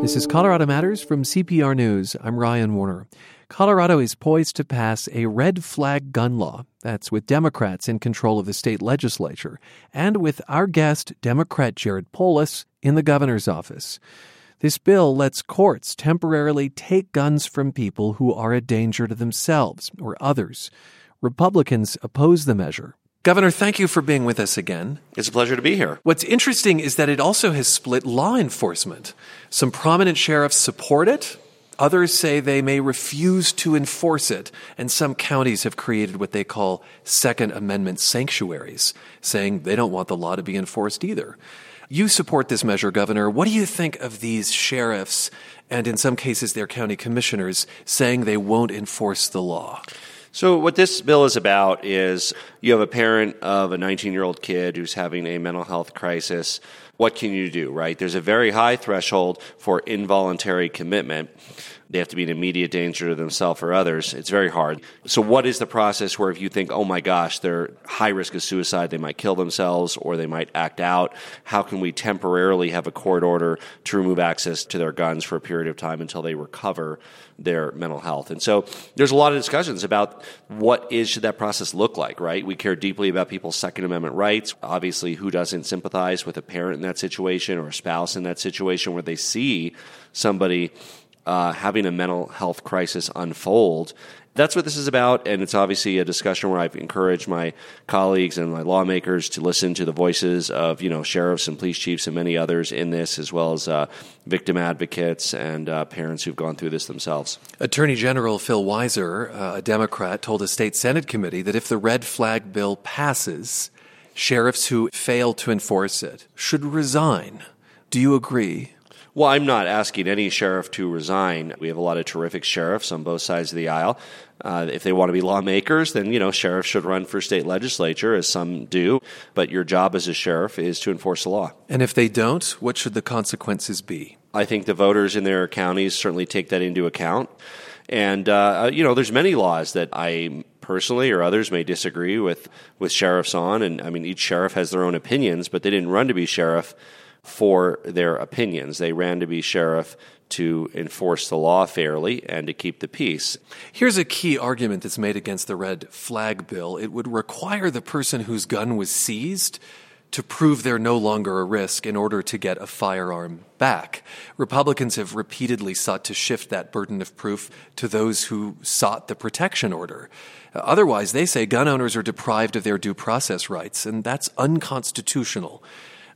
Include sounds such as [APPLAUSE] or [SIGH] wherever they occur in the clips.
This is Colorado Matters from CPR News. I'm Ryan Warner. Colorado is poised to pass a red flag gun law. That's with Democrats in control of the state legislature and with our guest, Democrat Jared Polis, in the governor's office. This bill lets courts temporarily take guns from people who are a danger to themselves or others. Republicans oppose the measure. Governor, thank you for being with us again. It's a pleasure to be here. What's interesting is that it also has split law enforcement. Some prominent sheriffs support it. Others say they may refuse to enforce it, and some counties have created what they call Second Amendment sanctuaries, saying they don't want the law to be enforced either. You support this measure, Governor. What do you think of these sheriffs and, in some cases, their county commissioners saying they won't enforce the law? So, what this bill is about is you have a parent of a 19 year old kid who's having a mental health crisis. What can you do, right? There's a very high threshold for involuntary commitment. They have to be an immediate danger to themselves or others. It's very hard. So, what is the process where if you think, oh my gosh, they're high risk of suicide, they might kill themselves or they might act out? How can we temporarily have a court order to remove access to their guns for a period of time until they recover their mental health? And so, there's a lot of discussions about what is should that process look like, right? We care deeply about people's Second Amendment rights. Obviously, who doesn't sympathize with a parent in that situation or a spouse in that situation where they see somebody uh, having a mental health crisis unfold. That's what this is about, and it's obviously a discussion where I've encouraged my colleagues and my lawmakers to listen to the voices of you know sheriffs and police chiefs and many others in this, as well as uh, victim advocates and uh, parents who've gone through this themselves. Attorney General Phil Weiser, uh, a Democrat, told a state Senate committee that if the red flag bill passes, sheriffs who fail to enforce it should resign. Do you agree? Well, I'm not asking any sheriff to resign. We have a lot of terrific sheriffs on both sides of the aisle. Uh, if they want to be lawmakers, then, you know, sheriffs should run for state legislature, as some do. But your job as a sheriff is to enforce the law. And if they don't, what should the consequences be? I think the voters in their counties certainly take that into account. And, uh, uh you know, there's many laws that I personally or others may disagree with, with sheriffs on. And, I mean, each sheriff has their own opinions, but they didn't run to be sheriff for their opinions. They ran to be sheriff to enforce the law fairly and to keep the peace. Here's a key argument that's made against the red flag bill it would require the person whose gun was seized to prove they're no longer a risk in order to get a firearm back. Republicans have repeatedly sought to shift that burden of proof to those who sought the protection order. Otherwise, they say gun owners are deprived of their due process rights, and that's unconstitutional.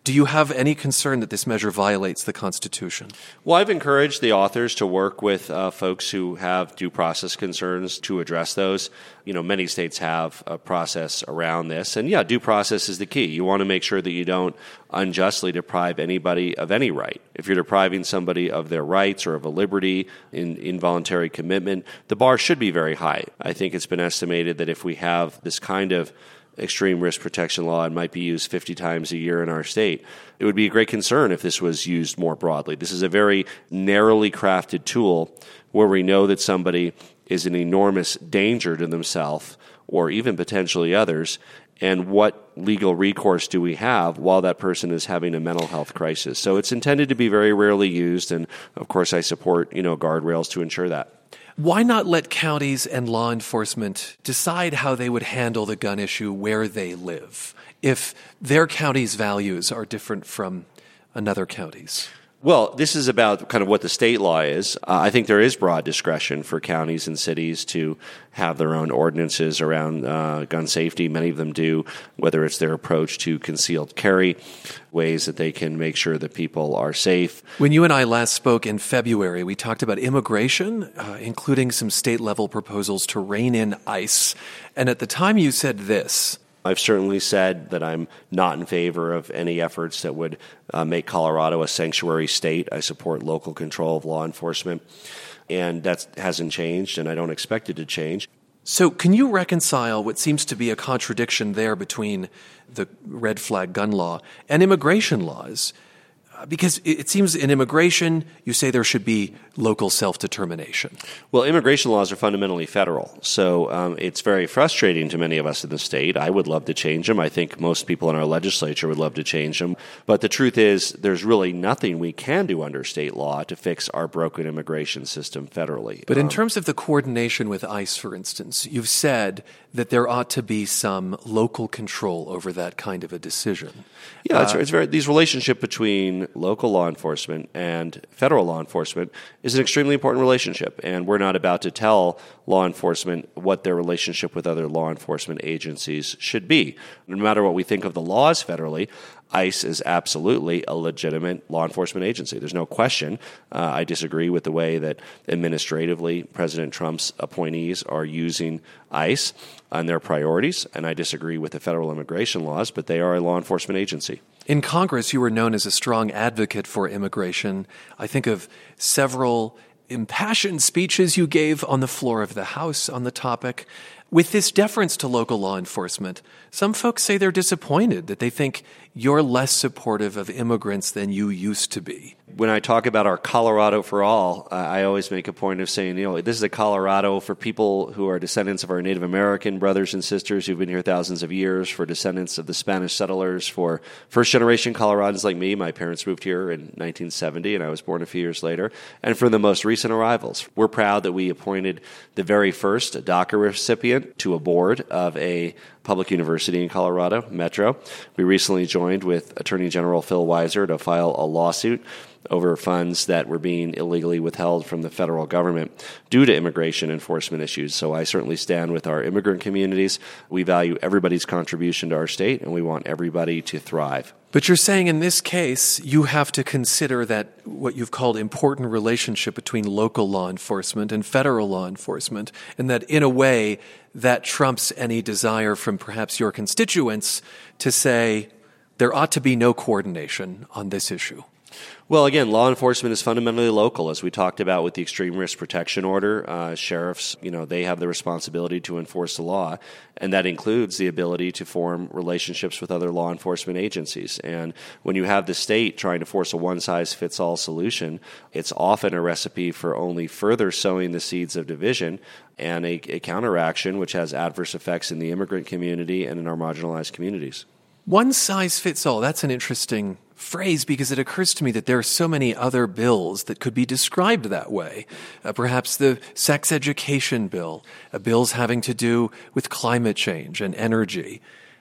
Do you have any concern that this measure violates the Constitution? Well, I've encouraged the authors to work with uh, folks who have due process concerns to address those. You know, many states have a process around this. And yeah, due process is the key. You want to make sure that you don't unjustly deprive anybody of any right. If you're depriving somebody of their rights or of a liberty in involuntary commitment, the bar should be very high. I think it's been estimated that if we have this kind of extreme risk protection law and might be used 50 times a year in our state. It would be a great concern if this was used more broadly. This is a very narrowly crafted tool where we know that somebody is an enormous danger to themselves or even potentially others. And what legal recourse do we have while that person is having a mental health crisis? So it's intended to be very rarely used, and of course, I support you know guardrails to ensure that. Why not let counties and law enforcement decide how they would handle the gun issue where they live if their county's values are different from another county's? Well, this is about kind of what the state law is. Uh, I think there is broad discretion for counties and cities to have their own ordinances around uh, gun safety. Many of them do, whether it's their approach to concealed carry, ways that they can make sure that people are safe. When you and I last spoke in February, we talked about immigration, uh, including some state level proposals to rein in ICE. And at the time, you said this I've certainly said that I'm not in favor of any efforts that would uh, make Colorado a sanctuary state. I support local control of law enforcement, and that hasn't changed, and I don't expect it to change. So, can you reconcile what seems to be a contradiction there between the red flag gun law and immigration laws? Because it seems in immigration, you say there should be local self determination. Well, immigration laws are fundamentally federal. So um, it's very frustrating to many of us in the state. I would love to change them. I think most people in our legislature would love to change them. But the truth is, there's really nothing we can do under state law to fix our broken immigration system federally. But in um, terms of the coordination with ICE, for instance, you've said that there ought to be some local control over that kind of a decision. Yeah, uh, it's, it's very, these relationship between local law enforcement and federal law enforcement is an extremely important relationship, and we're not about to tell law enforcement what their relationship with other law enforcement agencies should be. No matter what we think of the laws federally, ICE is absolutely a legitimate law enforcement agency. There's no question. Uh, I disagree with the way that administratively President Trump's appointees are using ICE and their priorities, and I disagree with the federal immigration laws, but they are a law enforcement agency. In Congress, you were known as a strong advocate for immigration. I think of several impassioned speeches you gave on the floor of the House on the topic. With this deference to local law enforcement, some folks say they're disappointed that they think you're less supportive of immigrants than you used to be. When I talk about our Colorado for all, uh, I always make a point of saying, you know, this is a Colorado for people who are descendants of our Native American brothers and sisters who've been here thousands of years, for descendants of the Spanish settlers, for first generation Coloradans like me. My parents moved here in 1970 and I was born a few years later. And for the most recent arrivals, we're proud that we appointed the very first DACA recipient to a board of a public university in Colorado, Metro. We recently joined with Attorney General Phil Weiser to file a lawsuit over funds that were being illegally withheld from the federal government due to immigration enforcement issues. So I certainly stand with our immigrant communities. We value everybody's contribution to our state and we want everybody to thrive. But you're saying in this case, you have to consider that what you've called important relationship between local law enforcement and federal law enforcement, and that in a way that trumps any desire from perhaps your constituents to say there ought to be no coordination on this issue. Well, again, law enforcement is fundamentally local, as we talked about with the extreme risk protection order. Uh, sheriffs, you know, they have the responsibility to enforce the law, and that includes the ability to form relationships with other law enforcement agencies. And when you have the state trying to force a one size fits all solution, it's often a recipe for only further sowing the seeds of division and a, a counteraction which has adverse effects in the immigrant community and in our marginalized communities. One size fits all. That's an interesting phrase because it occurs to me that there are so many other bills that could be described that way. Uh, perhaps the sex education bill, uh, bills having to do with climate change and energy.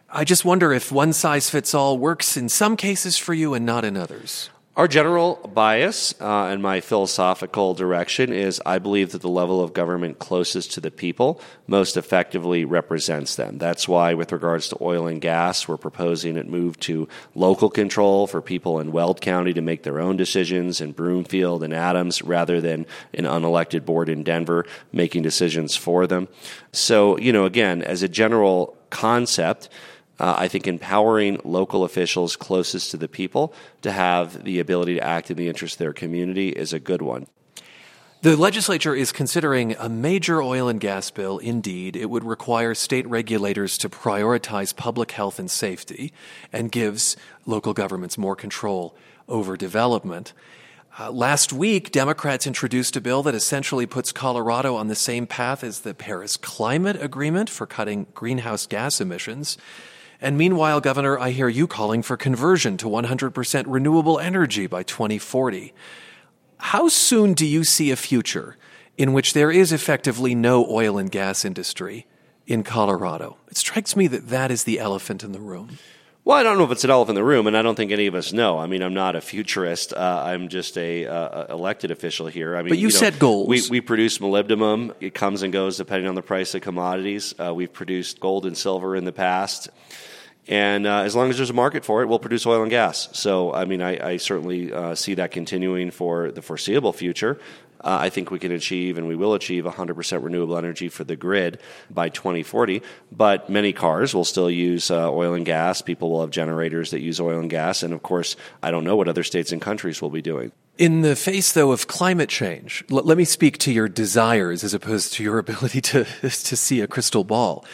I just wonder if one size fits all works in some cases for you and not in others. Our general bias uh, and my philosophical direction is I believe that the level of government closest to the people most effectively represents them. That's why, with regards to oil and gas, we're proposing it move to local control for people in Weld County to make their own decisions, in Broomfield and Adams, rather than an unelected board in Denver making decisions for them. So, you know, again, as a general concept, uh, I think empowering local officials closest to the people to have the ability to act in the interest of their community is a good one. The legislature is considering a major oil and gas bill. Indeed, it would require state regulators to prioritize public health and safety and gives local governments more control over development. Uh, last week, Democrats introduced a bill that essentially puts Colorado on the same path as the Paris Climate Agreement for cutting greenhouse gas emissions. And meanwhile, Governor, I hear you calling for conversion to 100% renewable energy by 2040. How soon do you see a future in which there is effectively no oil and gas industry in Colorado? It strikes me that that is the elephant in the room. Well, I don't know if it's an elephant in the room, and I don't think any of us know. I mean, I'm not a futurist. Uh, I'm just a uh, elected official here. I mean, but you, you know, set goals. We, we produce molybdenum. It comes and goes depending on the price of commodities. Uh, we've produced gold and silver in the past. And uh, as long as there's a market for it, we'll produce oil and gas. So, I mean, I, I certainly uh, see that continuing for the foreseeable future. Uh, I think we can achieve and we will achieve 100% renewable energy for the grid by 2040. But many cars will still use uh, oil and gas. People will have generators that use oil and gas. And of course, I don't know what other states and countries will be doing. In the face, though, of climate change, l- let me speak to your desires as opposed to your [LAUGHS] ability to, to see a crystal ball.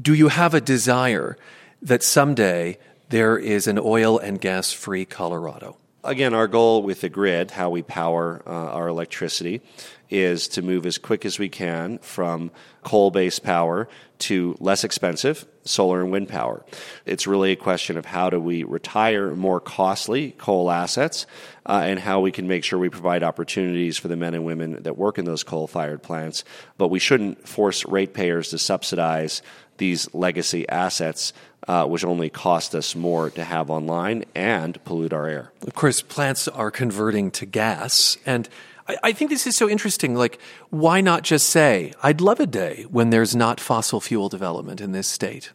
Do you have a desire? That someday there is an oil and gas free Colorado? Again, our goal with the grid, how we power uh, our electricity, is to move as quick as we can from coal based power to less expensive solar and wind power. It's really a question of how do we retire more costly coal assets uh, and how we can make sure we provide opportunities for the men and women that work in those coal fired plants. But we shouldn't force ratepayers to subsidize these legacy assets uh, which only cost us more to have online and pollute our air. Of course, plants are converting to gas. And I, I think this is so interesting. Like, why not just say, I'd love a day when there's not fossil fuel development in this state?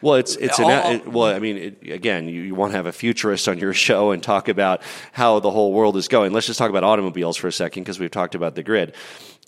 Well, it's it's an, it, well. I mean, it, again, you, you, want to have a futurist on your [LAUGHS] show and talk about how the whole world is going. Let's just talk about automobiles for a second because we've talked about the grid.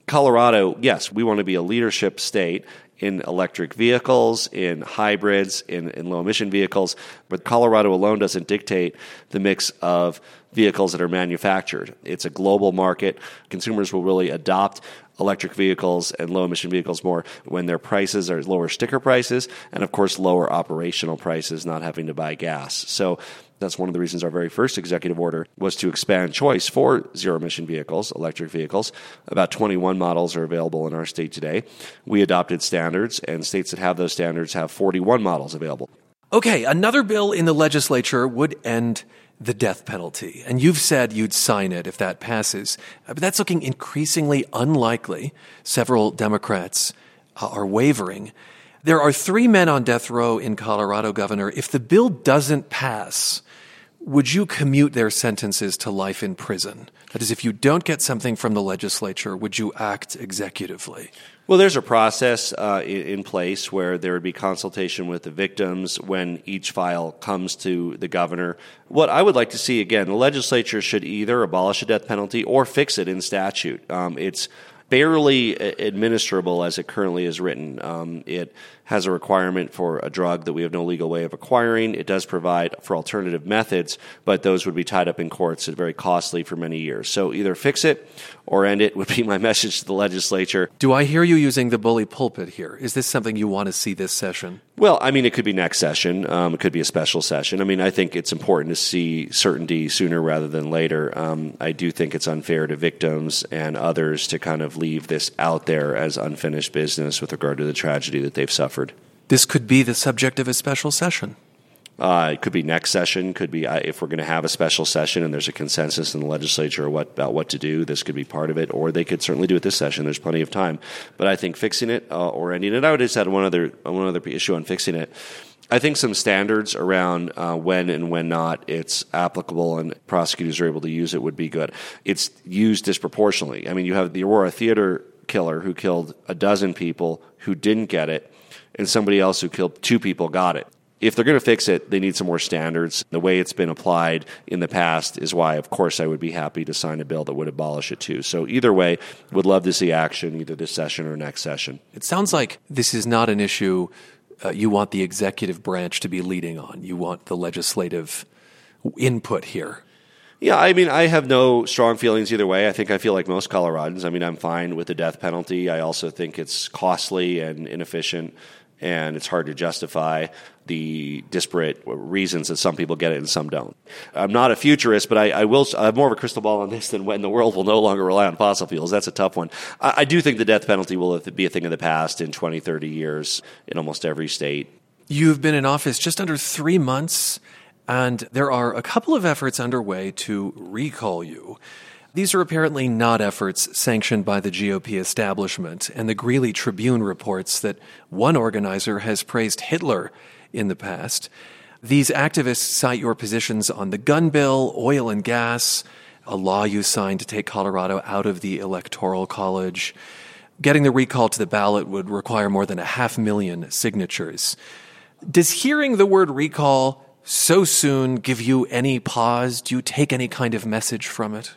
Colorado, yes, we want to be a leadership state in electric vehicles, in hybrids, in, in low emission vehicles, but Colorado alone doesn't dictate the mix of vehicles that are manufactured. It's a global market. Consumers will really adopt electric vehicles and low emission vehicles more when their prices are lower sticker prices and of course lower operational prices not having to buy gas. So that's one of the reasons our very first executive order was to expand choice for zero emission vehicles, electric vehicles. About 21 models are available in our state today. We adopted standards, and states that have those standards have 41 models available. Okay, another bill in the legislature would end the death penalty. And you've said you'd sign it if that passes. But that's looking increasingly unlikely. Several Democrats uh, are wavering. There are three men on death row in Colorado, Governor. If the bill doesn't pass, would you commute their sentences to life in prison? That is, if you don't get something from the legislature, would you act executively? Well, there's a process uh, in place where there would be consultation with the victims when each file comes to the governor. What I would like to see again, the legislature should either abolish the death penalty or fix it in statute. Um, it's barely administrable as it currently is written. Um, it has a requirement for a drug that we have no legal way of acquiring. It does provide for alternative methods, but those would be tied up in courts and very costly for many years. So either fix it or end it would be my [LAUGHS] message to the legislature. Do I hear you using the bully pulpit here? Is this something you want to see this session? Well, I mean, it could be next session. Um, it could be a special session. I mean, I think it's important to see certainty sooner rather than later. Um, I do think it's unfair to victims and others to kind of leave this out there as unfinished business with regard to the tragedy that they've suffered. This could be the subject of a special session. Uh, it could be next session. Could be uh, if we're going to have a special session and there's a consensus in the legislature what, about what to do. This could be part of it, or they could certainly do it this session. There's plenty of time. But I think fixing it uh, or ending it. I would just add one other one other issue on fixing it. I think some standards around uh, when and when not it's applicable and prosecutors are able to use it would be good. It's used disproportionately. I mean, you have the Aurora Theater killer who killed a dozen people who didn't get it and somebody else who killed two people got it. If they're going to fix it, they need some more standards. The way it's been applied in the past is why, of course, I would be happy to sign a bill that would abolish it too. So, either way, would love to see action either this session or next session. It sounds like this is not an issue uh, you want the executive branch to be leading on. You want the legislative input here. Yeah, I mean, I have no strong feelings either way. I think I feel like most Coloradans. I mean, I'm fine with the death penalty. I also think it's costly and inefficient and it's hard to justify the disparate reasons that some people get it and some don't. I'm not a futurist, but I, I will. I have more of a crystal ball on this than when the world will no longer rely on fossil fuels. That's a tough one. I, I do think the death penalty will be a thing of the past in 20, 30 years in almost every state. You've been in office just under three months, and there are a couple of efforts underway to recall you. These are apparently not efforts sanctioned by the GOP establishment, and the Greeley Tribune reports that one organizer has praised Hitler in the past. These activists cite your positions on the gun bill, oil and gas, a law you signed to take Colorado out of the Electoral College. Getting the recall to the ballot would require more than a half million signatures. Does hearing the word recall so soon give you any pause? Do you take any kind of message from it?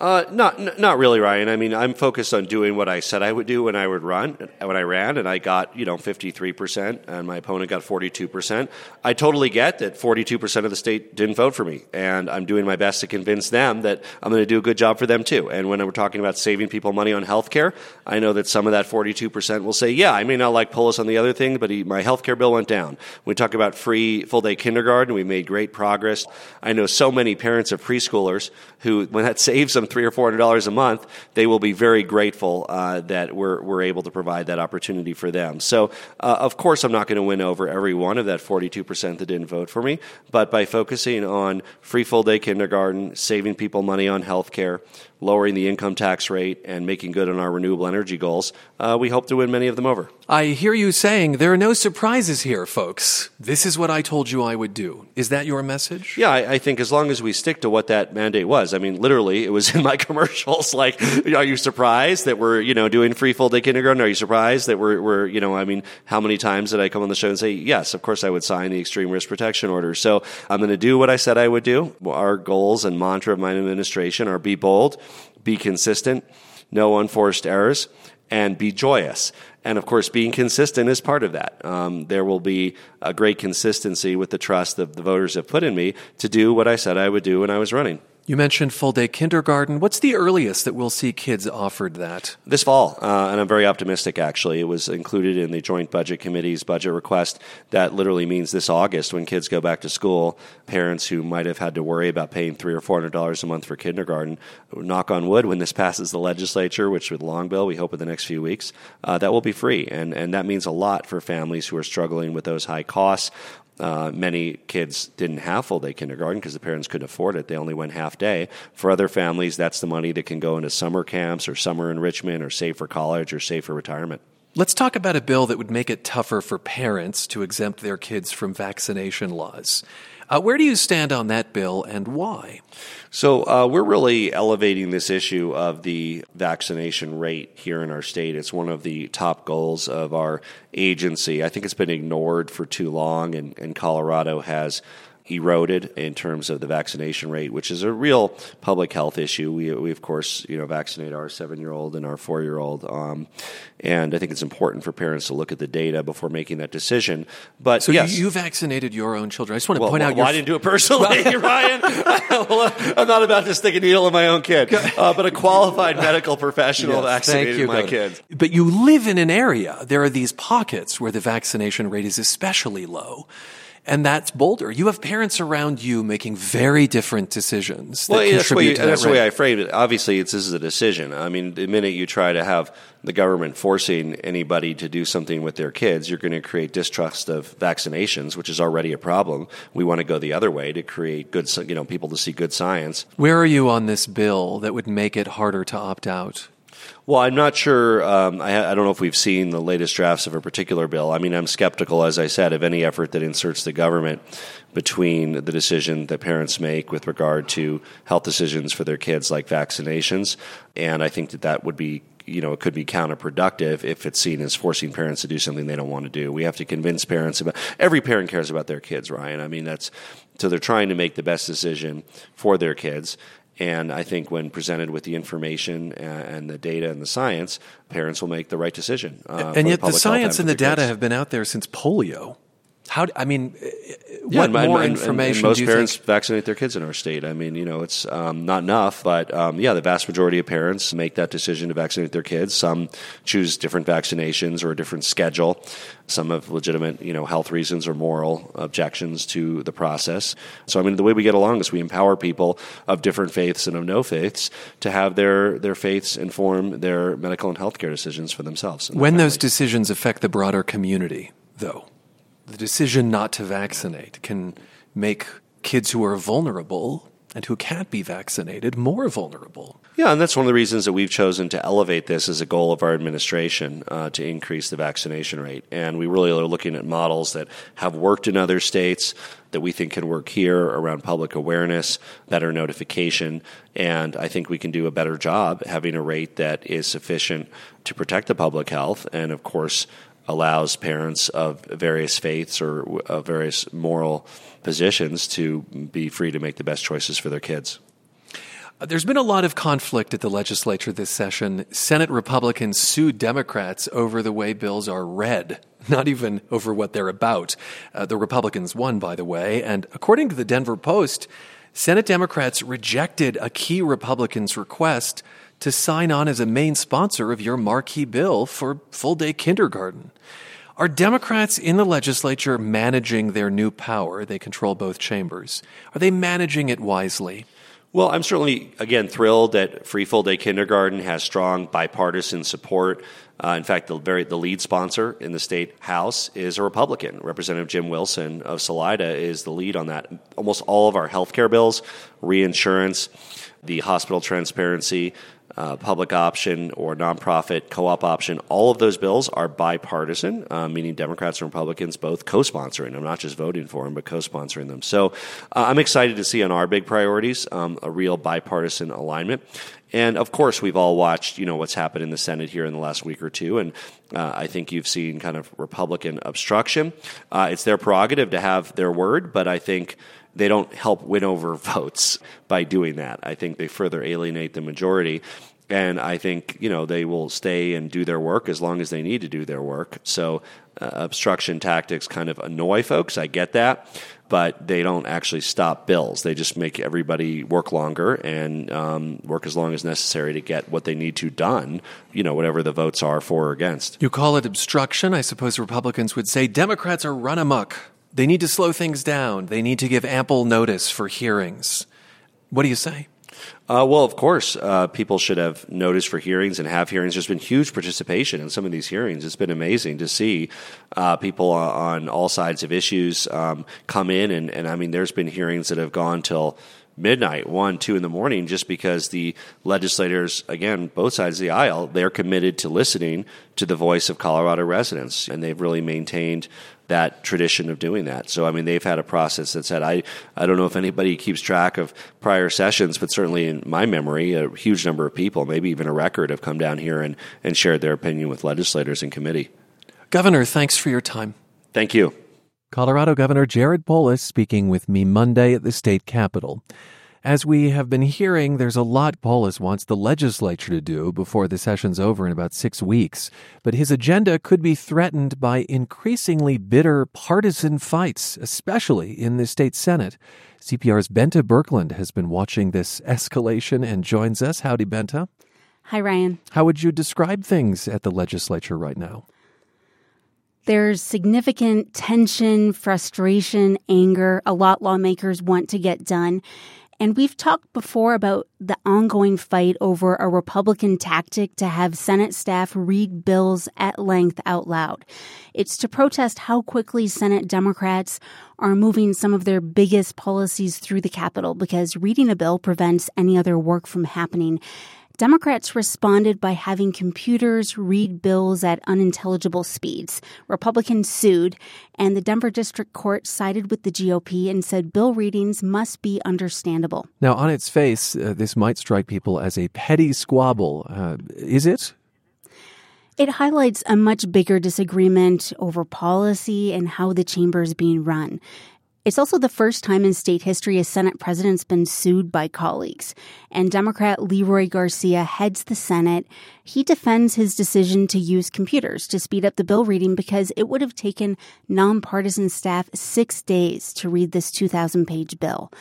Uh, not not really, Ryan. I mean, I'm focused on doing what I said I would do when I would run, when I ran, and I got you know 53 percent, and my opponent got 42 percent. I totally get that 42 percent of the state didn't vote for me, and I'm doing my best to convince them that I'm going to do a good job for them too. And when we're talking about saving people money on health care, I know that some of that 42 percent will say, "Yeah, I may not like Polis on the other thing, but he, my health care bill went down." We talk about free full day kindergarten. We made great progress. I know so many parents of preschoolers who, when that [LAUGHS] saves them three or four hundred dollars a month, they will be very grateful uh, that we're we're able to provide that opportunity for them. So, uh, of course, I'm not going to win over every one of that 42 percent that didn't vote for me, but by focusing on free full day kindergarten, saving people money on health care, lowering the income tax rate, and making good on our renewable energy goals, uh, we hope to win many of them over. I hear you saying there are no surprises here, folks. This is what I told you I would do. Is that your message? Yeah, I, I think as long as we stick to what that mandate was. I mean, literally, it was [LAUGHS] in my commercials. Like, are you surprised that we're you know doing free full day kindergarten? Are you surprised that we're we're you know? I mean, how many times did I come on the show and say yes? Of course, I would sign the extreme risk protection order. So I'm going to do what I said I would do. Our goals and mantra of my administration are: be bold, be consistent, no unforced errors, and be joyous. And of course, being consistent is part of that. Um, there will be a great consistency with the trust that the voters have put in me to do what I said I would do when I was running. You mentioned full day kindergarten. What's the earliest that we'll see kids offered that? This fall, uh, and I'm very optimistic actually. It was included in the Joint Budget Committee's budget request. That literally means this August, when kids go back to school, parents who might have had to worry about paying three or four hundred dollars a month for kindergarten, knock on wood, when this passes the legislature, which with long bill we hope in the next few weeks, uh, that will be free, and and that means a lot for families who are struggling with those high costs. Uh, many kids didn't have full day kindergarten because the parents couldn't afford it. They only went half day. For other families, that's the money that can go into summer camps or summer enrichment or save for college or save for retirement. Let's talk about a bill that would make it tougher for parents to exempt their kids from vaccination laws. Uh, where do you stand on that bill and why? So, uh, we're really elevating this issue of the vaccination rate here in our state. It's one of the top goals of our agency. I think it's been ignored for too long, and, and Colorado has eroded in terms of the vaccination rate, which is a real public health issue. We, we of course, you know, vaccinate our seven-year-old and our four-year-old, um, and I think it's important for parents to look at the data before making that decision. But so yes, you, you vaccinated your own children. I just want to well, point well, out. Well, I didn't do it personally, [LAUGHS] Ryan. [LAUGHS] I'm not about to stick a needle in my own kid, uh, but a qualified medical professional yes, vaccinated you, my kids. But you live in an area. There are these pockets where the vaccination rate is especially low and that's bolder. You have parents around you making very different decisions. That well, yeah, that's, the way, that that's the way I framed it. Obviously, it's, this is a decision. I mean, the minute you try to have the government forcing anybody to do something with their kids, you're going to create distrust of vaccinations, which is already a problem. We want to go the other way to create good, you know, people to see good science. Where are you on this bill that would make it harder to opt out? Well, I'm not sure. Um, I, I, don't know if we've seen the latest drafts of a particular bill. I mean, I'm skeptical, as I said, of any effort that inserts the government between the decision that parents make with regard to health decisions for their kids, like vaccinations. And I think that that would be you know, it could be counterproductive if it's seen as forcing parents to do something they don't want to do. We have to convince parents about every parent cares about their kids, Ryan. I mean, that's so they're trying to make the best decision for their kids. And I think when presented with the information and the data and the science, parents will make the right decision. Uh, and yet, the, the science and the data kids. have been out there since polio. How? I mean, yeah, what and, more and, information? And, most parents think? vaccinate their kids in our state. I mean, you know, it's um, not enough, but um, yeah, the vast majority of parents make that decision to vaccinate their kids. Some choose different vaccinations or a different schedule. Some have legitimate, you know, health reasons or moral objections to the process. So, I mean, the way we get along is we empower people of different faiths and of no faiths to have their their faiths inform their medical and healthcare decisions for themselves. When those decisions affect the broader community, though the decision not to vaccinate can make kids who are vulnerable and who can't be vaccinated more vulnerable. Yeah, and that's one of the reasons that we've chosen to elevate this as a goal of our administration uh, to increase the vaccination rate. And we really are looking at models that have worked in other states that we think can work here around public awareness, better notification, and I think we can do a better job having a rate that is sufficient to protect the public health and, of course, allows parents of various faiths or of various moral positions to be free to make the best choices for their kids. There's been a lot of conflict at the legislature this session. Senate Republicans sued Democrats over the way bills are read, [LAUGHS] not even over what they're about. Uh, the Republicans won, by the way, and according to the Denver Post, Senate Democrats rejected a key Republican's request to sign on as a main sponsor of your marquee bill for full day kindergarten. Are Democrats in the legislature managing their new power? They control both chambers. Are they managing it wisely? Well, I'm certainly, again, thrilled that free full day kindergarten has strong bipartisan support. Uh, in fact, the, very, the lead sponsor in the state house is a Republican. Representative Jim Wilson of Salida is the lead on that. Almost all of our health care bills, reinsurance, the hospital transparency, uh, public option or nonprofit co-op option, all of those bills are bipartisan, uh, meaning Democrats and Republicans both co-sponsoring them, not just voting for them, but co-sponsoring them. So uh, I'm excited to see on our big priorities um, a real bipartisan alignment. And of course, we've all watched, you know, what's happened in the Senate here in the last week or two, and uh, I think you've seen kind of Republican obstruction. Uh, it's their prerogative to have their word, but I think they don't help win over [LAUGHS] votes by doing that. I think they further alienate the majority. And I think, you know, they will stay and do their work as long as they need to do their work. So uh, obstruction tactics kind of annoy folks. I get that. But they don't actually stop bills. They just make everybody work longer and um, work as long as necessary to get what they need to done, you know, whatever the votes are for or against. You call it obstruction. I suppose Republicans would say Democrats are run amok. They need to slow things down. They need to give ample notice for hearings. What do you say? Uh, well, of course, uh, people should have notice for hearings and have hearings. There's been huge participation in some of these hearings. It's been amazing to see uh, people on all sides of issues um, come in, and, and I mean, there's been hearings that have gone till midnight, one, two in the morning, just because the legislators, again, both sides of the aisle, they're committed to listening to the voice of Colorado residents, and they've really maintained that tradition of doing that. So, I mean, they've had a process that said, I, I don't know if anybody keeps track of prior sessions, but certainly in my memory, a huge number of people, maybe even a record, have come down here and, and shared their opinion with legislators in committee. Governor, thanks for your time. Thank you. Colorado Governor Jared Polis speaking with me Monday at the state capitol. As we have been hearing, there's a lot Polis wants the legislature to do before the session's over in about six weeks. But his agenda could be threatened by increasingly bitter partisan fights, especially in the state Senate. CPR's Bente Birkeland has been watching this escalation and joins us. Howdy, Bente. Hi, Ryan. How would you describe things at the legislature right now? There's significant tension, frustration, anger, a lot lawmakers want to get done. And we've talked before about the ongoing fight over a Republican tactic to have Senate staff read bills at length out loud. It's to protest how quickly Senate Democrats are moving some of their biggest policies through the Capitol because reading a bill prevents any other work from happening. Democrats responded by having computers read bills at unintelligible speeds. Republicans sued, and the Denver District Court sided with the GOP and said bill readings must be understandable. Now, on its face, uh, this might strike people as a petty squabble. Uh, is it? It highlights a much bigger disagreement over policy and how the chamber is being run. It's also the first time in state history a Senate president's been sued by colleagues. And Democrat Leroy Garcia heads the Senate. He defends his decision to use computers to speed up the bill reading because it would have taken nonpartisan staff six days to read this 2,000 page bill.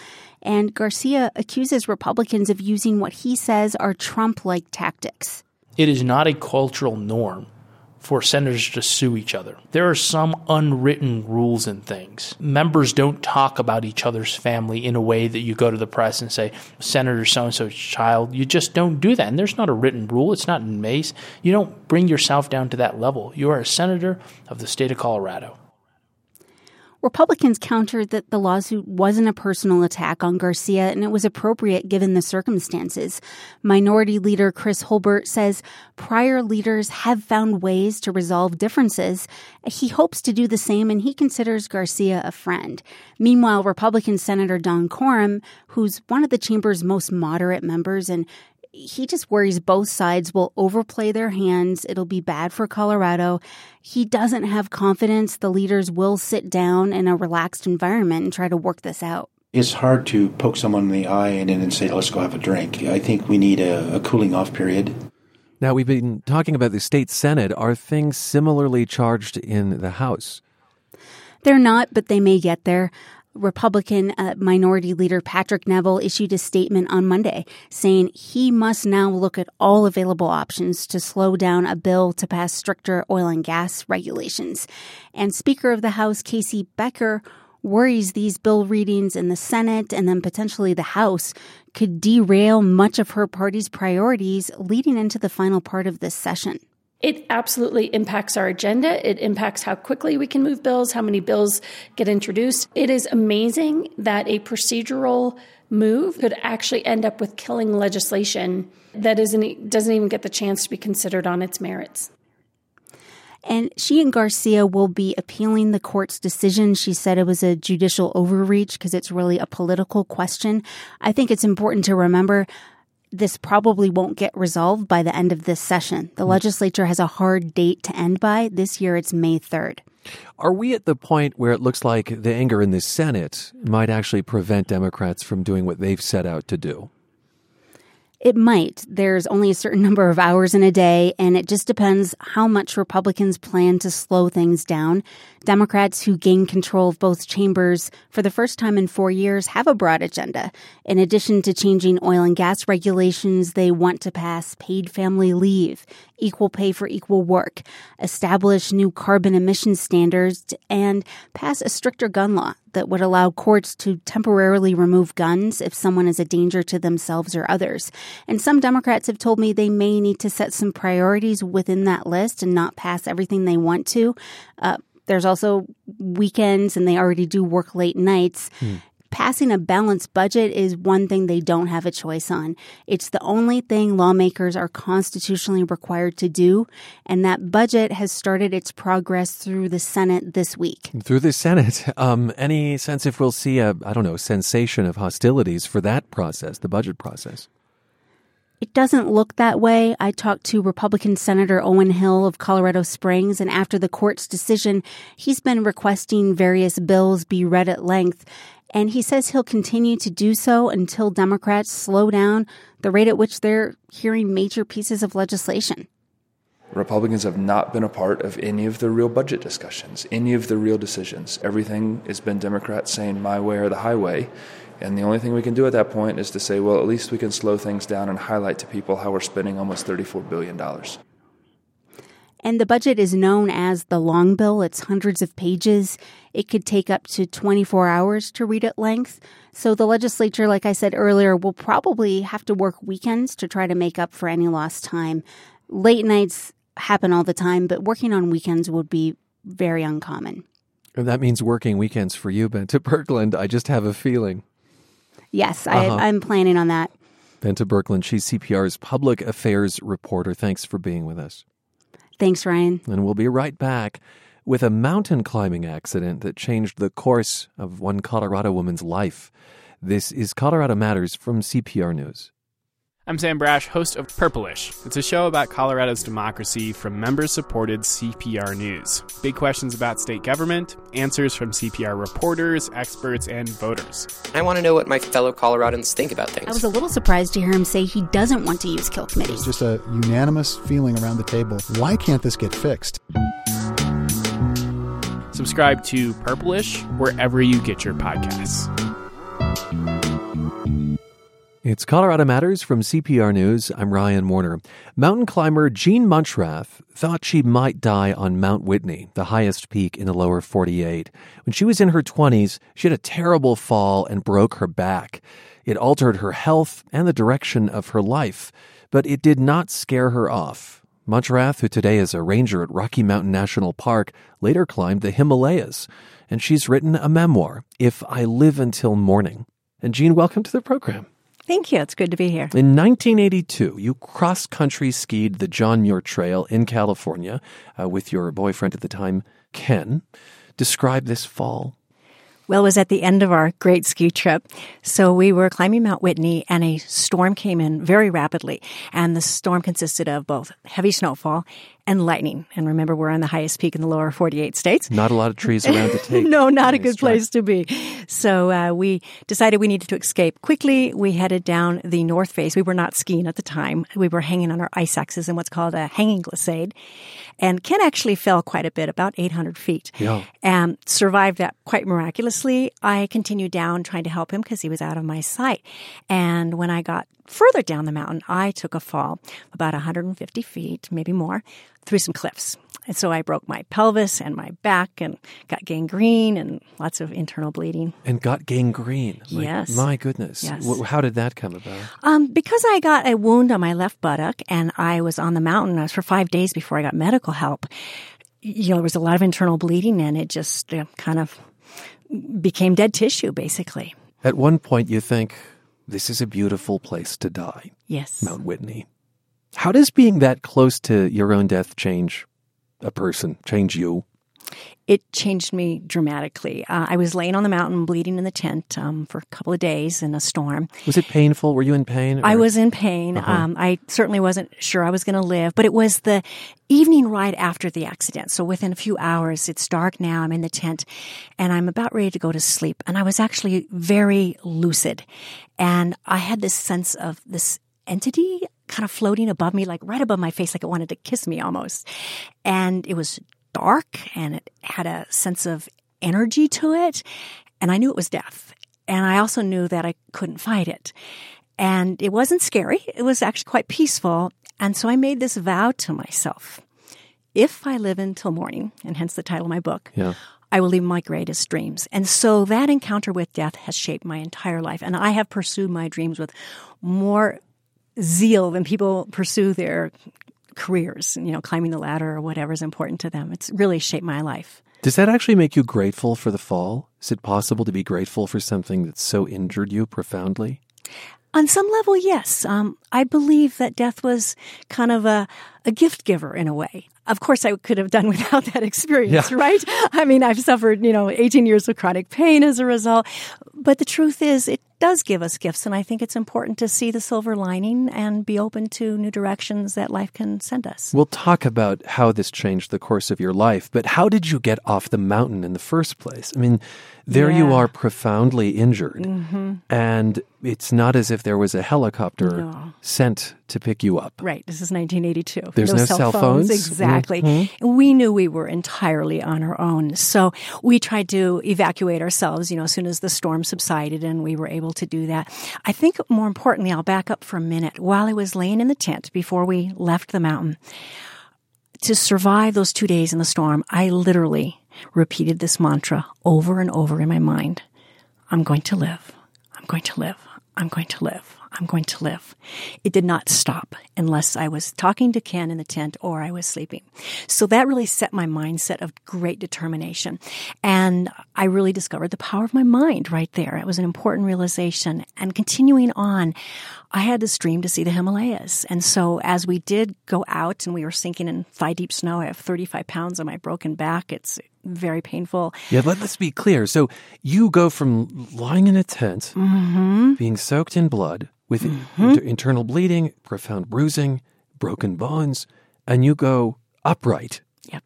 And Garcia accuses Republicans of using what he says are Trump like tactics. It is not a cultural norm for senators to sue each other. There are some unwritten rules and things. Members don't talk about each other's family in a way that you go to the press and say, Senator so and so's child. You just don't do that. And there's not a written rule, it's not in Mace. You don't bring yourself down to that level. You are a senator of the state of Colorado. Republicans countered that the lawsuit wasn't a personal attack on Garcia and it was appropriate given the circumstances. Minority Leader Chris Holbert says prior leaders have found ways to resolve differences. He hopes to do the same and he considers Garcia a friend. Meanwhile, Republican Senator Don Coram, who's one of the chamber's most moderate members and he just worries both sides will overplay their hands. It'll be bad for Colorado. He doesn't have confidence the leaders will sit down in a relaxed environment and try to work this out. It's hard to poke someone in the eye and then say, let's go have a drink. I think we need a, a cooling off period. Now, we've been talking about the state Senate. Are things similarly charged in the House? They're not, but they may get there. Republican uh, Minority Leader Patrick Neville issued a statement on Monday saying he must now look at all available options to slow down a bill to pass stricter oil and gas regulations. And Speaker of the House KC Becker worries these bill readings in the Senate and then potentially the House could derail much of her party's priorities leading into the final part of this session. It absolutely impacts our agenda. It impacts how quickly we can move bills, how many bills get introduced. It is amazing that a procedural move could actually end up with killing legislation that isn't, doesn't even get the chance to be considered on its merits. And she and Garcia will be appealing the court's decision. She said it was a judicial overreach because it's really a political question. I think it's important to remember this probably won't get resolved by the end of this session. The mm. legislature has a hard date to end by. This year it's May 3rd. Are we at the point where it looks like the anger in the Senate might actually prevent Democrats from doing what they've set out to do? It might. There's only a certain [LAUGHS] number of hours in a day, and it just depends how much Republicans plan to slow things down. Democrats who gain control of both chambers for the first time in four years have a broad agenda. In addition to changing oil and gas regulations, they want to pass paid family leave, equal pay for equal work, establish new carbon emission standards, and pass a stricter gun law that would allow courts to temporarily remove guns if someone is a danger to themselves or others. And some Democrats have told me they may need to set some priorities within that list and not pass everything they want to. Uh, there's also weekends, and they already do work late nights. Hmm passing a balanced budget is one thing they don't have a choice on. It's the only thing lawmakers are constitutionally required to do, and that budget has started its progress through the Senate this week. Through the Senate, [LAUGHS] um, any sense if we'll see a I don't know sensation of hostilities for that process, the budget process? It doesn't look that way. I talked to Republican Senator Owen Hill of Colorado Springs, and after the court's decision, he's been requesting various bills be read at length. And he says he'll continue to do so until Democrats slow down the rate at which they're hearing major pieces of legislation. Republicans have not been a part of any of the real budget discussions, any of the real decisions. Everything has been Democrats saying my way or the highway. And the only thing we can do at that point is to say, well, at least we can slow things down and highlight to people how we're spending almost $34 billion. And the budget is known as the long bill. It's hundreds of pages. It could take up to 24 hours to read at length. So the legislature, like I said earlier, will probably have to work weekends to try to make up for any lost time. Late nights happen all the time, but working on weekends would be very uncommon. And that means working weekends for you, Bente Birkeland. I just have a feeling. Yes, uh-huh. I, I'm planning on that. Bente Birkeland, she's CPR's public affairs reporter. Thanks for being with us. Thanks, Ryan. And we'll be right back with a mountain climbing accident that changed the course of one Colorado woman's life. This is Colorado Matters from CPR News. I'm Sam Brasch, host of Purplish. It's a show about Colorado's democracy from member supported CPR News. Big questions about state government, answers from CPR reporters, experts, and voters. I want to know what my fellow Coloradans think about things. I was a little surprised to hear him say he doesn't want to use Kill Committee. It's just a unanimous feeling around the table. Why can't this get fixed? Subscribe to Purplish wherever you get your podcasts. It's Colorado Matters from CPR News. I'm Ryan Warner. Mountain climber Jean Muenchrath thought she might die on Mount Whitney, the highest peak in the lower 48. When she was in her 20s, she had a terrible fall and broke her back. It altered her health and the direction of her life, but it did not scare her off. Muenchrath, who today is a ranger at Rocky Mountain National Park, later climbed the Himalayas, and she's written a memoir, If I Live Until Morning. And Jean, welcome to the program. Thank you. It's good to be here. In 1982, you cross country skied the John Muir Trail in California uh, with your boyfriend at the time, Ken. Describe this fall. Well, it was at the end of our great ski trip. So we were climbing Mount Whitney and a storm came in very rapidly. And the storm consisted of both heavy snowfall and lightning. And remember, we're on the highest peak in the lower 48 states. Not a lot of trees around to [LAUGHS] take. no, not a good place to be. So uh, we decided we needed to escape quickly. We headed down the north face. We were not skiing at the time. We were hanging on our ice axes in what's called a hanging glissade. And Ken actually fell quite a bit, about 800 feet, Yeah. and survived that quite miraculously. I continued down trying to help him because he was out of my sight. And when I got further down the mountain, I took a fall about 150 feet, maybe more, through some cliffs. And so I broke my pelvis and my back and got gangrene and lots of internal bleeding. And got gangrene. Yes. My goodness. Yes. How did that come about? Um, because I got a wound on my left buttock and I was on the mountain I was for five days before I got medical help. You know, there was a lot of internal bleeding and it just uh, kind of became dead tissue, basically. At one point, you think, this is a beautiful place to die, Yes. Mount Whitney. How does being that close to your own death change a person, change you? It changed me dramatically. Uh, I was laying on the mountain bleeding in the tent um, for a couple of days in a storm. Was it painful? Were you in pain? I was in pain. Uh-huh. Um, I certainly wasn't sure I was going to live, but it was the evening right after the accident. So within a few hours, it's dark now. I'm in the tent and I'm about ready to go to sleep. And I was actually very lucid. And I had this sense of this entity kind of floating above me, like right above my face, like it wanted to kiss me almost. And it was dark and it had a sense of energy to it. And I knew it was death. And I also knew that I couldn't fight it. And it wasn't scary. It was actually quite peaceful. And so I made this vow to myself. If I live until morning, and hence the title of my book, Yeah. I will leave my greatest dreams. And so that encounter with death has shaped my entire life. And I have pursued my dreams with more zeal than people pursue their careers, you know, climbing the ladder or whatever is important to them. It's really shaped my life. Does that actually make you grateful for the fall? Is it possible to be grateful for something that so injured you profoundly? On some level, yes. Um, I believe that death was kind of a, a gift giver in a way. Of course, I could have done [LAUGHS] without that experience, Yeah. right? I mean, I've suffered, you know, 18 years of chronic pain as a result. But the truth is, it does give us gifts. And I think it's important to see the silver lining and be open to new directions that life can send us. We'll talk about how this changed the course of your life, but how did you get off the mountain in the first place? I mean, there you are profoundly injured, hmm and it's not as if there was a helicopter No. sent to pick you up. Right. This is 1982. There's no cell phones? Exactly. Mhm. We knew we were entirely on our own. So we tried to evacuate ourselves, you know, as soon as the storm subsided and we were able to do that. I think more importantly, I'll back up for a minute. While I was laying in the tent before we left the mountain, to survive those two days in the storm, I literally repeated this mantra over and over in my mind. I'm going to live. I'm going to live. I'm going to live. I'm going to live. It did not stop unless I was talking to Ken in the tent or I was sleeping. So that really set my mindset of great determination. And I really discovered the power of my mind right there. It was an important realization. And continuing on, I had this dream to see the Himalayas. And so as we did go out and we were sinking in thigh deep snow, I have 35 pounds on my broken back. It's very painful. Yeah, let, us be clear. So you go from lying in a tent, Mm-hmm. being soaked in blood, with inter- internal bleeding, profound bruising, broken bones, and you go upright. Yep.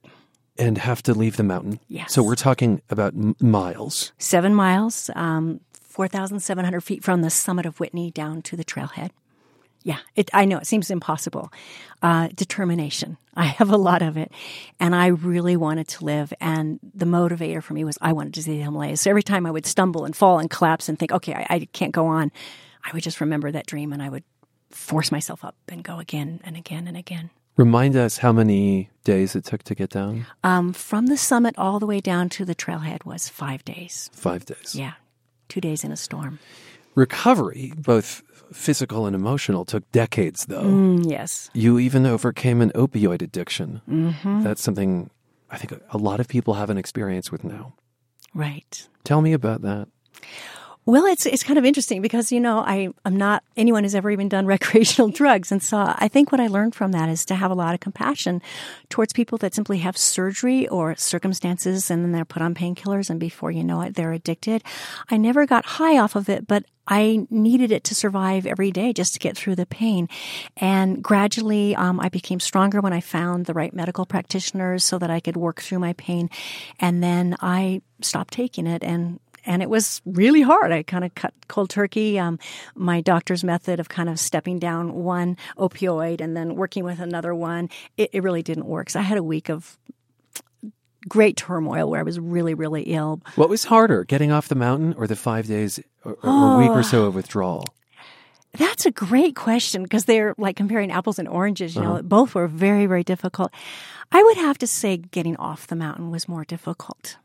And have to leave the mountain. Yes. So we're talking about m- miles. seven miles, um, 4,700 feet from the summit of Whitney down to the trailhead. Yeah, it, I know it seems impossible. Uh, determination. I have a lot of it. And I really wanted to live. And the motivator for me was I wanted to see the Himalayas. So every time I would stumble and fall and collapse and think, okay, I, I can't go on, I would just remember that dream and I would force myself up and go again and again and again. Remind us how many days it took to get down? Um, from the summit all the way down to the trailhead was five days. Five days. Yeah, two days in a storm. Recovery, both physical and emotional, took decades, though. Mm, yes. You even overcame an opioid addiction. Mhm. That's something I think a lot of people have an experience with now. Right. Tell me about that. Well, it's it's kind of interesting because you know I I'm not anyone who's ever even done [LAUGHS] recreational drugs, and so I think what I learned from that is to have a lot of compassion towards people that simply have surgery or circumstances, and then they're put on painkillers, and before you know it, they're addicted. I never got high off of it, but I needed it to survive every day just to get through the pain. And gradually, um, I became stronger when I found the right medical practitioners so that I could work through my pain. And then I stopped taking it and and it was really hard. I kind of cut cold turkey. Um, my doctor's method of kind of stepping down one opioid and then working with another one, it, it really didn't work. So I had a week of great turmoil where I was really, really ill. What was harder, getting off the mountain or the five days or, or week or so of withdrawal? That's a great question because they're like comparing apples and oranges. You know, uh-huh. both were very, very difficult. I would have to say getting off the mountain was more difficult.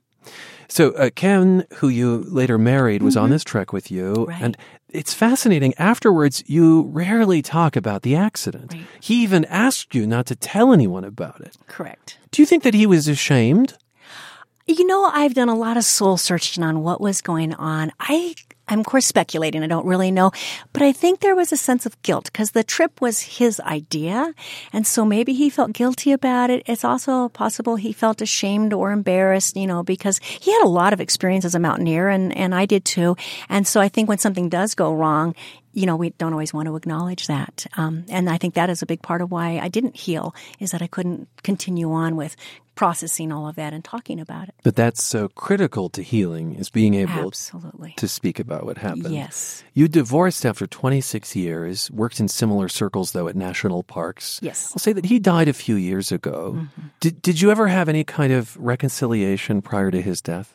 So uh, Ken, who you later married, was mm-hmm. on this trek with you, right. and it's fascinating. Afterwards, you rarely talk about the accident. Right. He even asked you not to tell anyone about it. Correct. Do you think that he was ashamed? You know, I've done a lot of soul searching on what was going on. I I'm of course speculating. I don't really know, but I think there was a sense of guilt because the trip was his idea. And so maybe he felt guilty about it. It's also possible he felt ashamed or embarrassed, you know, because he had a lot of experience as a mountaineer and, and I did too. And so I think when something does go wrong, you know, we don't always want to acknowledge that. Um, and I think that is a big part of why I didn't heal is that I couldn't continue on with processing all of that and talking about it. But that's so critical to healing is being able Absolutely. to speak about what happened. Yes. You divorced after 26 years, worked in similar circles though at national parks. Yes. I'll say that he died a few years ago. Mm-hmm. Did did you ever have any kind of reconciliation prior to his death?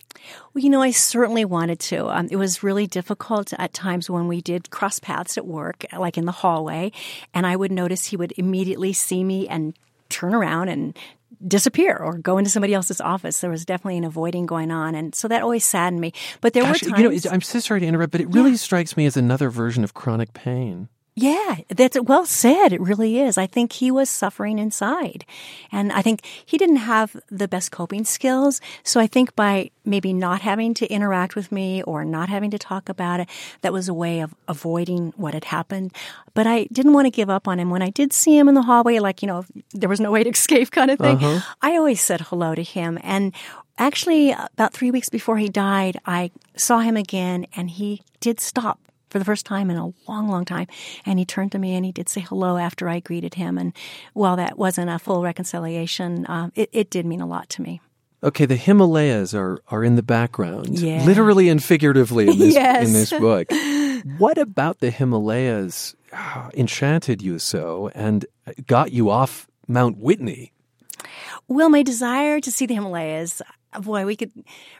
Well, you know, I certainly wanted to. Um, it was really difficult at times when we did cross paths at work, like in the hallway, and I would notice he would immediately see me and turn around and disappear or go into somebody else's office. There was definitely an avoiding going on, and so that always saddened me. But there Gosh, were times. You know, I'm so sorry to interrupt, but it really yeah. strikes me as another version of chronic pain. Yeah, that's well said. It really is. I think he was suffering inside. And I think he didn't have the best coping skills. So I think by maybe not having to interact with me or not having to talk about it, that was a way of avoiding what had happened. But I didn't want to give up on him. When I did see him in the hallway, like, you know, there was no way to [LAUGHS] escape kind of thing, uh-huh. I always said hello to him. And actually, about three weeks before he died, I saw him again and he did stop for the first time in a long, long time. And he turned to me and he did say hello after I greeted him. And while that wasn't a full reconciliation, uh, it, it did mean a lot to me. Okay, the Himalayas are, are in the background, yeah. literally and figuratively in this, yes. in this book. [LAUGHS] what about the Himalayas uh, enchanted you so and got you off Mount Whitney? Well, my desire to see the Himalayas, boy, we could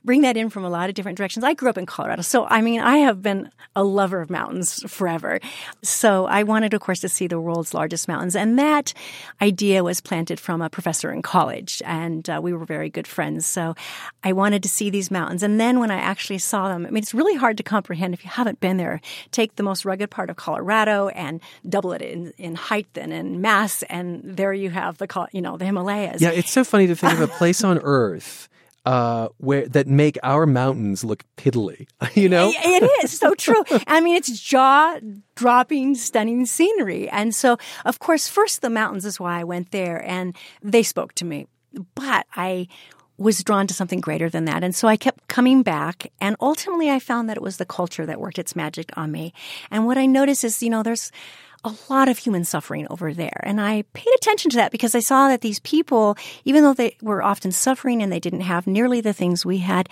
bring that in from a lot of different directions. I grew up in Colorado, so I mean, I have been a lover of mountains forever. So I wanted, of course, to see the world's largest mountains, and that idea was planted from a professor in college, and uh, we were very good friends. So I wanted to see these mountains, and then when I actually saw them, I mean, it's really hard to comprehend if you haven't been there. Take the most rugged part of Colorado and double it in, in height and in mass, and there you have the you know the Himalayas. Yeah, it's so funny to think of a place on Earth uh, where that make our mountains look piddly. [LAUGHS] You know, it is so true. I mean, it's jaw dropping, stunning scenery, and so of course, first the mountains is why I went there, and they spoke to me. But I was drawn to something greater than that. And so I kept coming back. And ultimately, I found that it was the culture that worked its magic on me. And what I noticed is, you know, there's a lot of human suffering over there. And I paid attention to that because I saw that these people, even though they were often suffering and they didn't have nearly the things we had,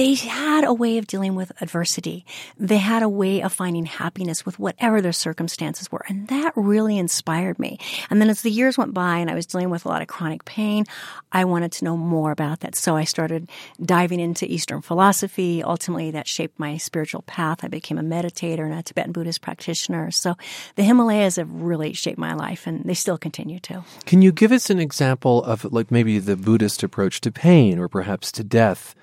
they had a way of dealing with adversity. They had a way of finding happiness with whatever their circumstances were. And that really inspired me. And then as the years went by and I was dealing with a lot of chronic pain, I wanted to know more about that. So I started diving into Eastern philosophy. Ultimately, that shaped my spiritual path. I became a meditator and a Tibetan Buddhist practitioner. So the Himalayas have really shaped my life and they still continue to. Can you give us an example of like maybe the Buddhist approach to pain or perhaps to death?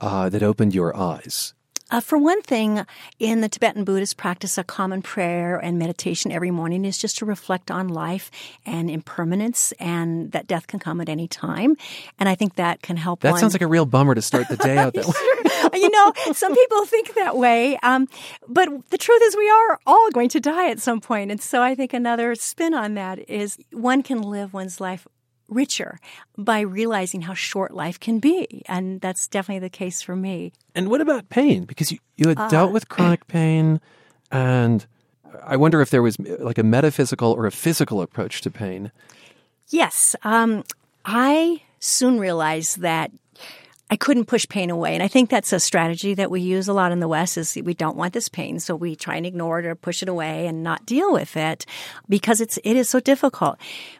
Uh, that opened your eyes? Uh, for one thing, in the Tibetan Buddhist practice, a common prayer and meditation every morning is just to reflect on life and impermanence and that death can come at any time. And I think that can help That one. sounds like a real bummer to start the day out [LAUGHS] that way. you know, some people think that way. Um, but the truth is, we are all going to die at some point. And so I think another spin on that is one can live one's life richer by realizing how short life can be. And that's definitely the case for me. And what about pain? Because you, you had Uh, dealt with [CLEARS THROAT] chronic pain, and I wonder if there was like a metaphysical or a physical approach to pain. Yes. Um, I soon realized that I couldn't push pain away. And I think that's a strategy that we use a lot in the West is we don't want this pain. So we try and ignore it or push it away and not deal with it because it's, it is so difficult.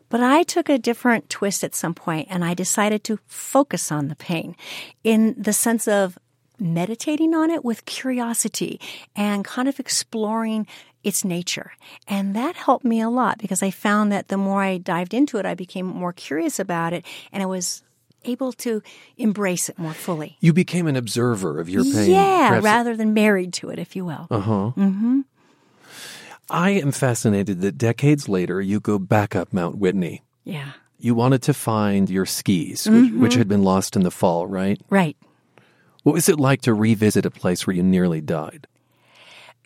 But I took a different twist at some point and I decided to focus on the pain in the sense of meditating on it with curiosity and kind of exploring its nature. And that helped me a lot because I found that the more I dived into it, I became more curious about it and I was able to embrace it more fully. You became an observer of your pain. Yeah, rather than married to it, if you will. Uh huh. hmm I am fascinated that decades later you go back up Mount Whitney. Yeah. You wanted to find your skis, which, which Mhm. had been lost in the fall, right? Right. What was it like to revisit a place where you nearly died?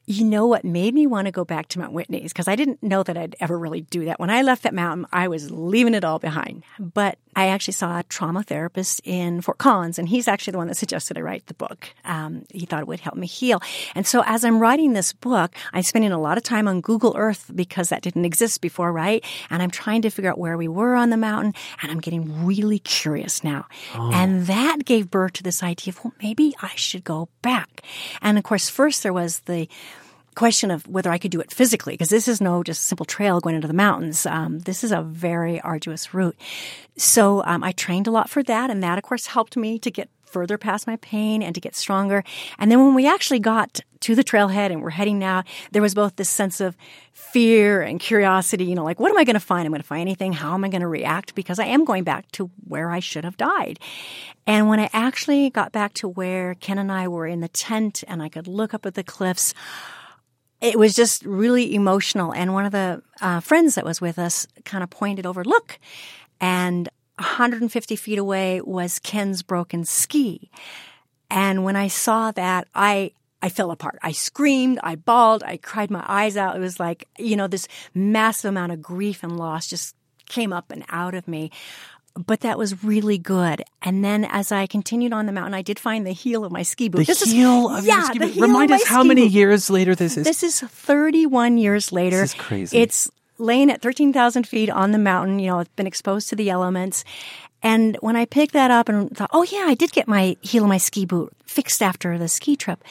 You know what made me want to go back to Mount Whitney's? Because I didn't know that I'd ever really do that. When I left that mountain, I was leaving it all behind. But I actually saw a trauma therapist in Fort Collins, and he's actually the one that suggested I write the book. Um, he thought it would help me heal. And so as I'm writing this book, I'm spending a lot of time on Google Earth because that didn't exist before, right? And I'm trying to figure out where we were on the mountain, and I'm getting really curious now. And that gave birth to this idea of, well, maybe I should go back. And of course, first there was the question of whether I could do it physically, because this is no just simple trail going into the mountains. Um, this is a very arduous route. So um, I trained a lot for that, and that, of course, helped me to get further past my pain and to get stronger. And then when we actually got to the trailhead and we're heading out, there was both this sense of fear and curiosity, you know, like, what am I going to find? I'm going to find anything. How am I going to react? Because I am going back to where I should have died. And when I actually got back to where Ken and I were in the tent and I could look up at the cliffs, it was just really emotional. And one of the uh, friends that was with us kind of pointed over, look, and 150 feet away was Ken's broken ski. And when I saw that, I, I fell apart. I screamed, I bawled, I cried my eyes out. It was like, you know, this massive amount of grief and loss just came up and out of me. But that was really good. And then as I continued on the mountain, I did find the heel of my ski boot. The This is- heel of your ski boot. Remind us how many boot. years later this is. This is 31 years later. This is crazy. It's laying at 13,000 feet on the mountain. You know, it's been exposed to the elements. And when I picked that up and thought, oh yeah, I did get my heel of my ski boot fixed after the ski trip,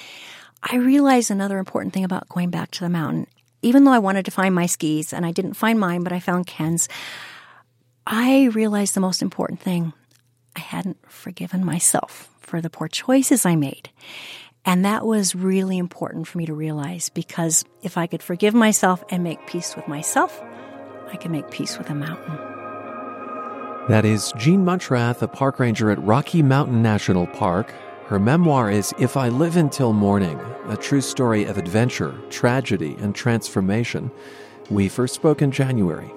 I realized another important thing about going back to the mountain. Even though I wanted to find my skis and I didn't find mine, but I found Ken's, I realized the most important thing. I hadn't forgiven myself for the poor choices I made. And that was really important for me to realize because if I could forgive myself and make peace with myself, I could make peace with a mountain. That is Jean Muenchrath, a park ranger at Rocky Mountain National Park. Her memoir is If I Live Until Morning, a true story of adventure, tragedy, and transformation. We first spoke in January.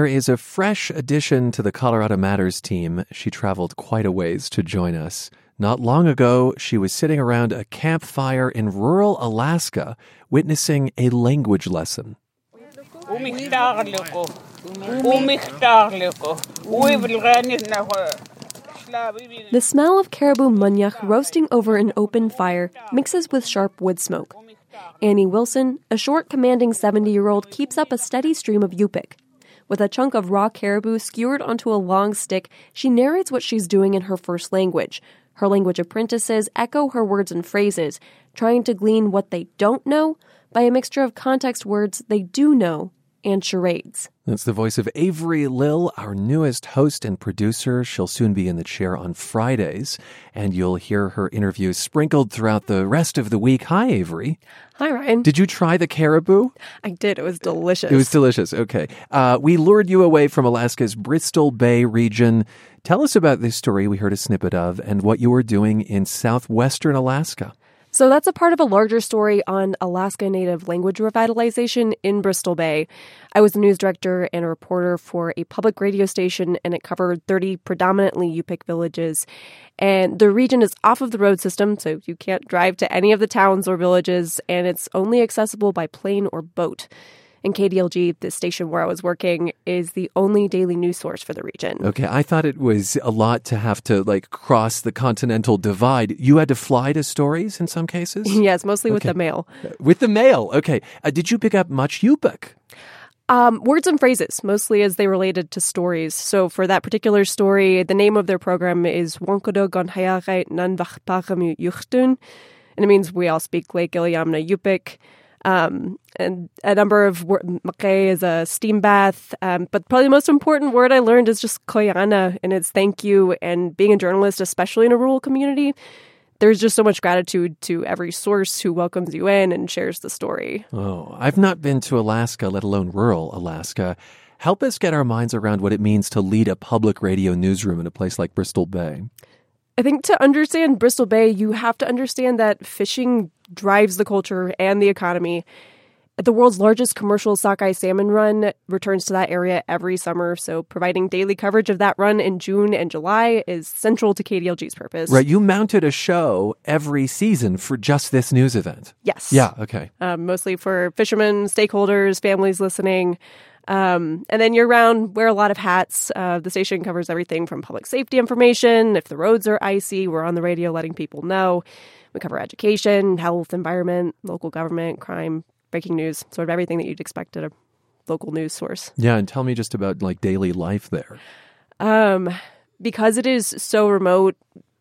There is a fresh addition to the Colorado Matters team. She traveled quite a ways to join us. Not long ago, she was sitting around a campfire in rural Alaska, witnessing a language lesson. The smell of caribou munyuk roasting over an open fire mixes with sharp wood smoke. Annie Wilson, a short, commanding 70 year old, keeps up a steady stream of Yupik. With a chunk of raw caribou skewered onto a long stick, she narrates what she's doing in her first language. Her language apprentices echo her words and phrases, trying to glean what they don't know by a mixture of context words they do know and charades. That's the voice of Avery Lill, our newest host and producer. She'll soon be in the chair on Fridays, and you'll hear her interviews sprinkled throughout the rest of the week. Hi, Avery. Hi, Ryan. Did you try the caribou? I did. It was delicious. It was delicious. Okay. Uh, we lured you away from Alaska's Bristol Bay region. Tell us about this story we heard a snippet of and what you were doing in southwestern Alaska. So that's a part of a larger story on Alaska Native language revitalization in Bristol Bay. I was the news director and a reporter for a public radio station, and it covered 30 predominantly Yupik villages. And the region is off of the road system, so you can't drive to any of the towns or villages, and it's only accessible by plane or boat. And KDLG, the station where I was working, is the only daily news source for the region. Okay, I thought it was a lot to have to like cross the continental divide. You had to fly to stories in some cases? [LAUGHS] yes, mostly with Okay. the mail. With the mail. Okay. Uh, did you pick up much Yupik? Um, words and phrases, mostly as they related to stories. So for that particular story, the name of their program is Wankodo Gonhayare Nanvachpagamu Yuchtun, and it means we all speak Lake Iliamna Yupik. Um, and a number of wor- Makay is a steam bath. Um, but probably the most important word I learned is just koyana, and it's thank you. And being a journalist, especially in a rural community, there's just so much gratitude to every source who welcomes you in and shares the story. Oh, I've not been to Alaska, let alone rural Alaska. Help us get our minds around what it means to lead a public radio newsroom in a place like Bristol Bay. I think to understand Bristol Bay, you have to understand that fishing drives the culture and the economy. The world's largest commercial sockeye salmon run returns to that area every summer, so providing daily coverage of that run in June and July is central to KDLG's purpose. Right, you mounted a show every season for just this news event. Yes. Yeah, okay. Um, mostly for fishermen, stakeholders, families listening. Um, and then year round, wear a lot of hats. Uh, the station covers everything from public safety information. If the roads are icy, we're on the radio letting people know. We cover education, health, environment, local government, crime, breaking news, sort of everything that you'd expect at a local news source. Yeah, and tell me just about like daily life there. Um, because it is so remote,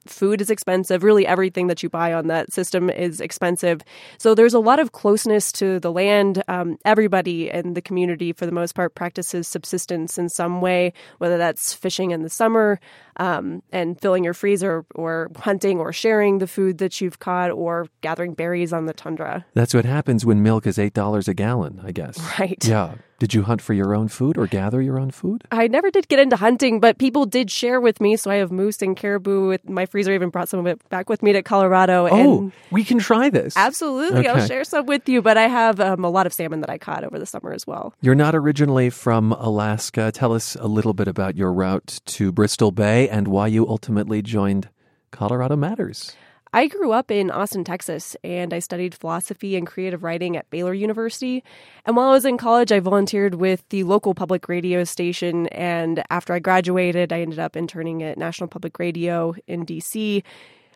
food is expensive. Really, everything that you buy on that system is expensive. So there's a lot of closeness to the land. Um, everybody in the community, for the most part, practices subsistence in some way, whether that's fishing in the summer um, and filling your freezer, or hunting or sharing the food that you've caught, or gathering berries on the tundra. That's what happens when milk is $8 a gallon, I guess. [LAUGHS] Right. Yeah. Did you hunt for your own food or gather your own food? I never did get into hunting, but people did share with me. So I have moose and caribou. With my freezer even brought some of it back with me to Colorado. Oh, and we can try this. absolutely, I'll share some with you. But I have um, a lot of salmon that I caught over the summer as well. You're not originally from Alaska. Tell us a little bit about your route to Bristol Bay and why you ultimately joined Colorado Matters. I grew up in Austin, Texas, and I studied philosophy and creative writing at Baylor University. And while I was in college, I volunteered with the local public radio station. And after I graduated, I ended up interning at National Public Radio in DC.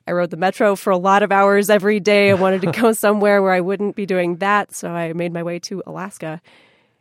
I rode the metro for a lot of hours every day. I wanted to go [LAUGHS] somewhere where I wouldn't be doing that, so I made my way to Alaska.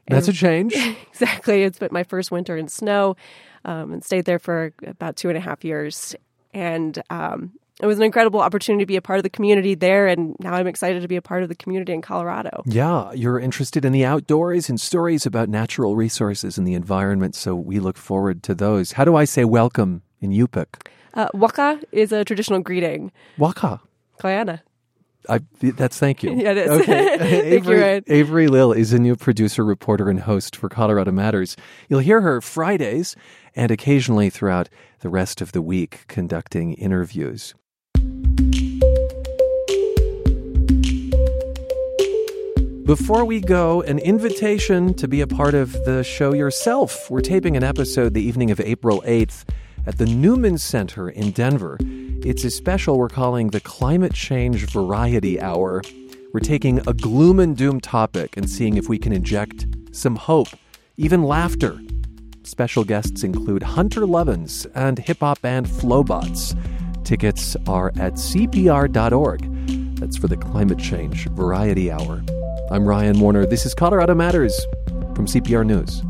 That's a change. [LAUGHS] exactly. It's been my first winter in snow um, and stayed there for about two and a half years. And um, it was an incredible opportunity to be a part of the community there. And now I'm excited to be a part of the community in Colorado. Yeah, you're interested in the outdoors and stories about natural resources and the environment, so we look forward to those. How do I say welcome in Yupik? Uh, waka is a traditional greeting. Waka. Koyana. I, that's thank you. [LAUGHS] Yeah, it is. Okay. [LAUGHS] Thank you, Avery, Ryan. Avery Lill is a new producer, reporter, and host for Colorado Matters. You'll hear her Fridays and occasionally throughout the rest of the week conducting interviews. Before we go, an invitation to be a part of the show yourself. We're taping an episode the evening of April 8th at the Newman Center in Denver. It's a special we're calling the Climate Change Variety Hour. We're taking a gloom and doom topic and seeing if we can inject some hope, even laughter. Special guests include Hunter Lovins and hip hop band Flobots. Tickets are at cpr.org. That's for the Climate Change Variety Hour. I'm Ryan Warner. This is Colorado Matters from CPR News.